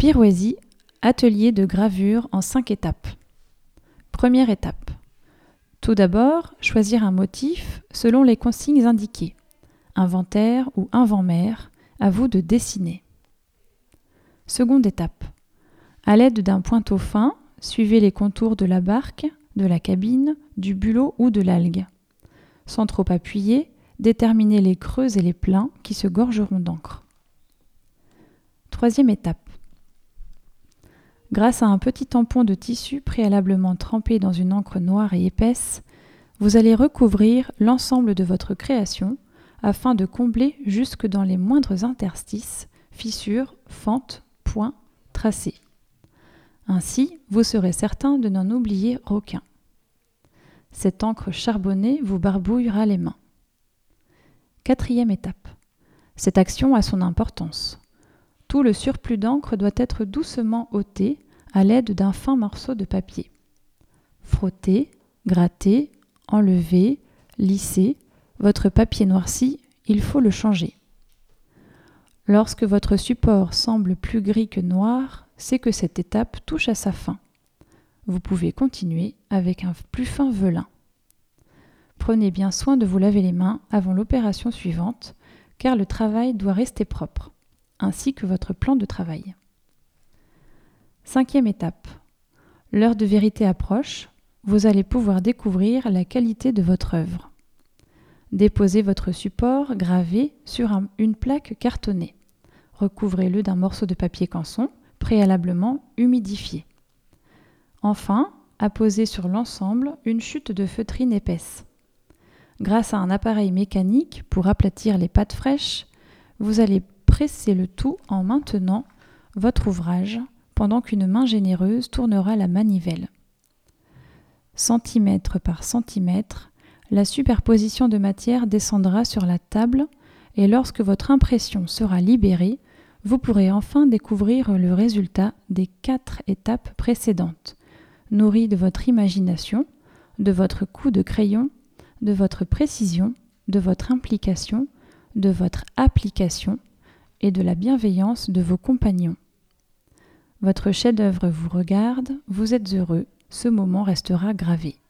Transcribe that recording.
Pirouésie, atelier de gravure en cinq étapes. Première étape. Tout d'abord, choisir un motif selon les consignes indiquées. Inventaire ou invent-mer, à vous de dessiner. Seconde étape. À l'aide d'un pointeau fin, suivez les contours de la barque, de la cabine, du bulot ou de l'algue. Sans trop appuyer, déterminez les creux et les pleins qui se gorgeront d'encre. Troisième étape. Grâce à un petit tampon de tissu préalablement trempé dans une encre noire et épaisse, vous allez recouvrir l'ensemble de votre création afin de combler jusque dans les moindres interstices, fissures, fentes, points, tracés. Ainsi, vous serez certain de n'en oublier aucun. Cette encre charbonnée vous barbouillera les mains. Quatrième étape. Cette action a son importance. Tout le surplus d'encre doit être doucement ôté à l'aide d'un fin morceau de papier. Frottez, grattez, enlevez, lissez, votre papier noirci, il faut le changer. Lorsque votre support semble plus gris que noir, c'est que cette étape touche à sa fin. Vous pouvez continuer avec un plus fin velin. Prenez bien soin de vous laver les mains avant l'opération suivante, car le travail doit rester propre, ainsi que votre plan de travail. Cinquième étape. L'heure de vérité approche, vous allez pouvoir découvrir la qualité de votre œuvre. Déposez votre support gravé sur une plaque cartonnée. Recouvrez-le d'un morceau de papier canson préalablement humidifié. Enfin, apposez sur l'ensemble une chute de feutrine épaisse. Grâce à un appareil mécanique pour aplatir les pâtes fraîches, vous allez presser le tout en maintenant votre ouvrage pendant qu'une main généreuse tournera la manivelle. Centimètre par centimètre, la superposition de matière descendra sur la table et lorsque votre impression sera libérée, vous pourrez enfin découvrir le résultat des quatre étapes précédentes, nourries de votre imagination, de votre coup de crayon, de votre précision, de votre implication, de votre application et de la bienveillance de vos compagnons. Votre chef-d'œuvre vous regarde, vous êtes heureux, ce moment restera gravé.